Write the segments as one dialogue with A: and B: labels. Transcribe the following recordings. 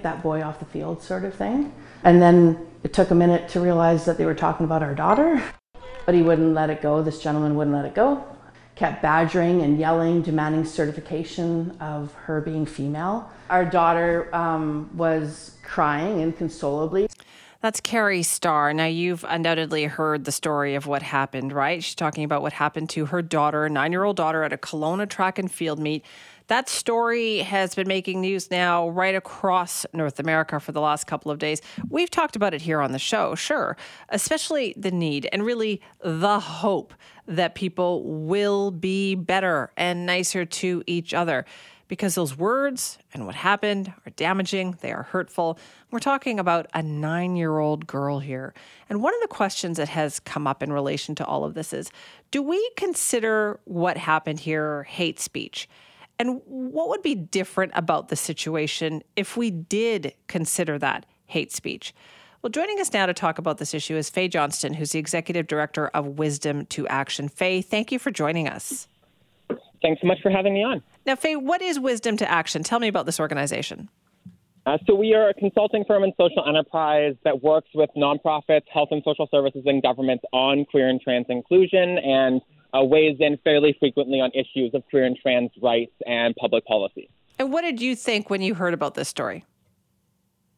A: get that boy off the field, sort of thing. And then it took a minute to realize that they were talking about our daughter, but he wouldn't let it go. This gentleman wouldn't let it go. Kept badgering and yelling, demanding certification of her being female. Our daughter um, was crying inconsolably.
B: That's Carrie Starr. Now, you've undoubtedly heard the story of what happened, right? She's talking about what happened to her daughter, nine year old daughter, at a Kelowna track and field meet. That story has been making news now right across North America for the last couple of days. We've talked about it here on the show, sure, especially the need and really the hope that people will be better and nicer to each other because those words and what happened are damaging, they are hurtful. We're talking about a nine year old girl here. And one of the questions that has come up in relation to all of this is do we consider what happened here hate speech? And what would be different about the situation if we did consider that hate speech? Well, joining us now to talk about this issue is Fae Johnston, who's the executive director of Wisdom to Action. Fae, thank you for joining us.
C: Thanks so much for having me on.
B: Now, Fae, what is Wisdom2Action? Tell me about this organization.
C: Uh, so, we are a consulting firm and social enterprise that works with nonprofits, health and social services, and governments on queer and trans inclusion and uh, weighs in fairly frequently on issues of queer and trans rights and public policy.
B: And what did you think when you heard about this story?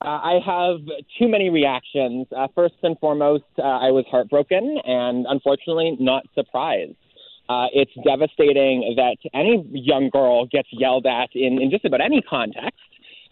C: Uh, I have too many reactions. Uh, first and foremost, uh, I was heartbroken and unfortunately not surprised. Uh, it's devastating that any young girl gets yelled at in, in just about any context,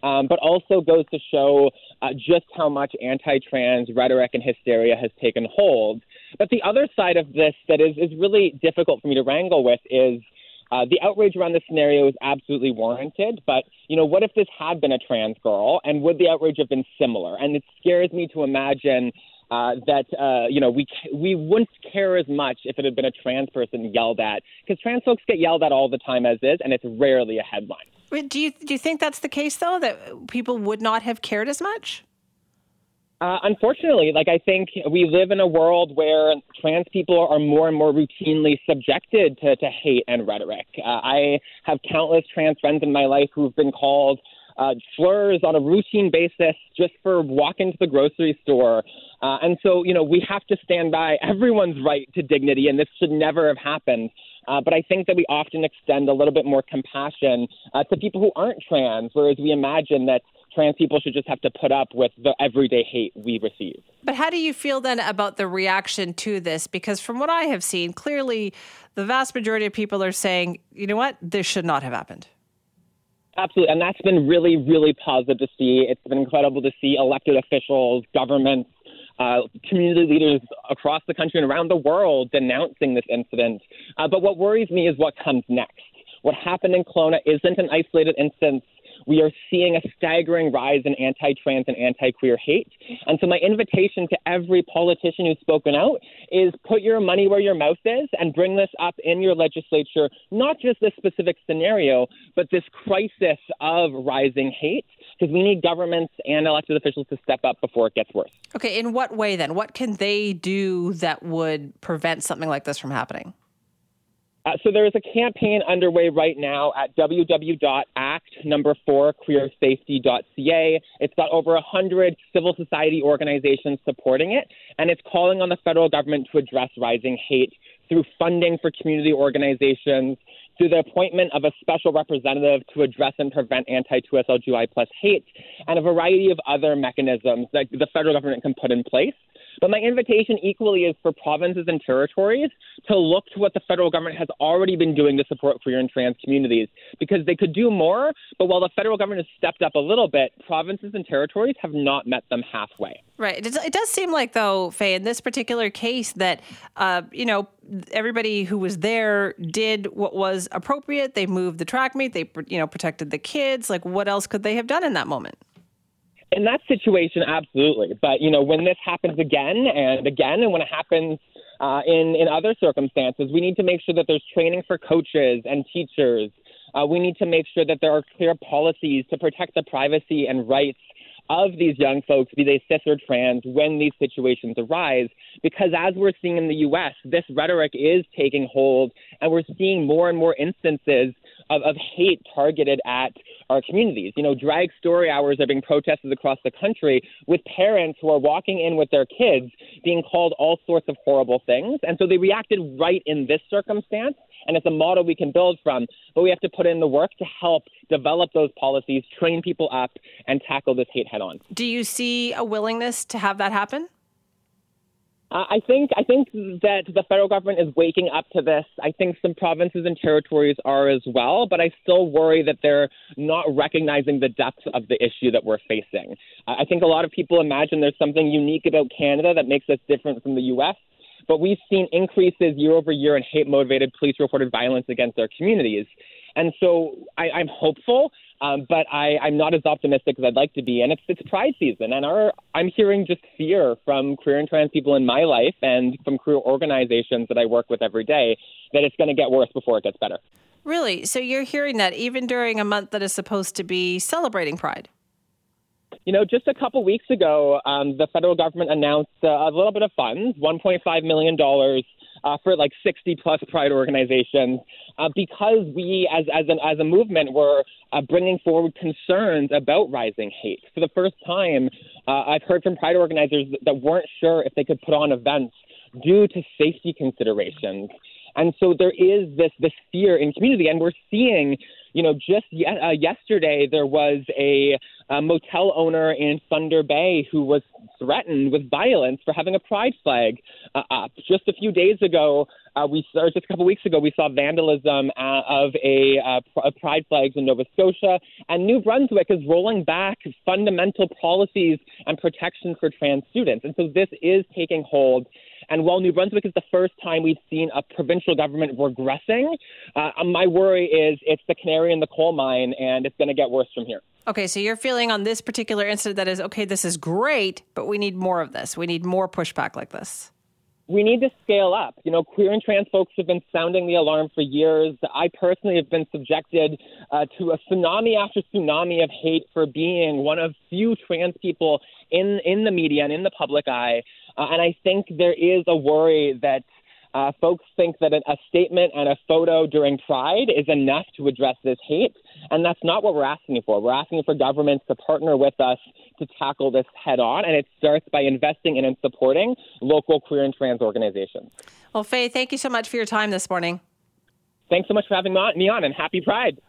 C: um, but also goes to show uh, just how much anti trans rhetoric and hysteria has taken hold. But the other side of this that is, is really difficult for me to wrangle with is. Uh, the outrage around this scenario is absolutely warranted, but you know, what if this had been a trans girl, and would the outrage have been similar? And it scares me to imagine uh, that uh, you know we we wouldn't care as much if it had been a trans person yelled at because trans folks get yelled at all the time as is, and it's rarely a headline.
B: Do you do you think that's the case though that people would not have cared as much?
C: Uh, unfortunately, like I think we live in a world where trans people are more and more routinely subjected to, to hate and rhetoric. Uh, I have countless trans friends in my life who've been called uh, slurs on a routine basis just for walking to the grocery store. Uh, and so, you know, we have to stand by everyone's right to dignity, and this should never have happened. Uh, but I think that we often extend a little bit more compassion uh, to people who aren't trans, whereas we imagine that trans people should just have to put up with the everyday hate we receive.
B: But how do you feel then about the reaction to this? Because from what I have seen, clearly the vast majority of people are saying, you know what, this should not have happened.
C: Absolutely. And that's been really, really positive to see. It's been incredible to see elected officials, governments, uh, community leaders across the country and around the world denouncing this incident. Uh, but what worries me is what comes next. What happened in Kelowna isn't an isolated instance we are seeing a staggering rise in anti trans and anti queer hate. And so, my invitation to every politician who's spoken out is put your money where your mouth is and bring this up in your legislature, not just this specific scenario, but this crisis of rising hate because we need governments and elected officials to step up before it gets worse.
B: Okay, in what way then? What can they do that would prevent something like this from happening?
C: Uh, so there is a campaign underway right now at www.actnumber4queersafety.ca. It's got over 100 civil society organizations supporting it, and it's calling on the federal government to address rising hate through funding for community organizations, through the appointment of a special representative to address and prevent anti-2SLGI plus hate, and a variety of other mechanisms that the federal government can put in place. But my invitation equally is for provinces and territories to look to what the federal government has already been doing to support queer and trans communities because they could do more. But while the federal government has stepped up a little bit, provinces and territories have not met them halfway.
B: Right. It does seem like, though, Fae, in this particular case, that, uh, you know, everybody who was there did what was appropriate. They moved the track meet. They, you know, protected the kids. Like, what else could they have done in that moment?
C: In that situation, absolutely. But you know, when this happens again and again, and when it happens uh, in in other circumstances, we need to make sure that there's training for coaches and teachers. Uh, we need to make sure that there are clear policies to protect the privacy and rights of these young folks, be they cis or trans, when these situations arise. Because as we're seeing in the U.S., this rhetoric is taking hold, and we're seeing more and more instances of, of hate targeted at our communities. You know, drag story hours are being protested across the country with parents who are walking in with their kids being called all sorts of horrible things. And so they reacted right in this circumstance. And it's a model we can build from, but we have to put in the work to help develop those policies, train people up, and tackle this hate head on.
B: Do you see a willingness to have that happen?
C: Uh, I think I think that the federal government is waking up to this. I think some provinces and territories are as well, but I still worry that they're not recognizing the depth of the issue that we're facing. I think a lot of people imagine there's something unique about Canada that makes us different from the U.S. But we've seen increases year over year in hate motivated police reported violence against our communities. And so I, I'm hopeful, um, but I, I'm not as optimistic as I'd like to be. And it's it's Pride season, and our I'm hearing just fear from queer and trans people in my life and from queer organizations that I work with every day that it's going to get worse before it gets better.
B: Really? So you're hearing that even during a month that is supposed to be celebrating Pride?
C: You know, just a couple weeks ago, um, the federal government announced uh, a little bit of funds, $1.5 million uh, for like 60 plus pride organizations uh, because we, as, as, an, as a movement, were uh, bringing forward concerns about rising hate. For the first time, uh, I've heard from pride organizers that weren't sure if they could put on events due to safety considerations. And so there is this this fear in community, and we're seeing, you know, just ye- uh, yesterday there was a, a motel owner in Thunder Bay who was threatened with violence for having a pride flag uh, up. Just a few days ago, uh, we or just a couple weeks ago, we saw vandalism uh, of a, uh, pr- pride flags in Nova Scotia, and New Brunswick is rolling back fundamental policies and protections for trans students. And so this is taking hold. And while New Brunswick is the first time we've seen a provincial government regressing, uh, my worry is it's the canary in the coal mine, and it's going to get worse from here.
B: Okay, so you're feeling on this particular incident that is okay, this is great, but we need more of this. We need more pushback like this
C: we need to scale up. You know, queer and trans folks have been sounding the alarm for years. I personally have been subjected uh, to a tsunami after tsunami of hate for being one of few trans people in in the media and in the public eye. Uh, and I think there is a worry that uh, folks think that a statement and a photo during Pride is enough to address this hate, and that's not what we're asking for. We're asking for governments to partner with us to tackle this head on, and it starts by investing in and supporting local queer and trans organizations.
B: Well, Fae, thank you so much for your time this morning.
C: Thanks so much for having me on, and happy Pride.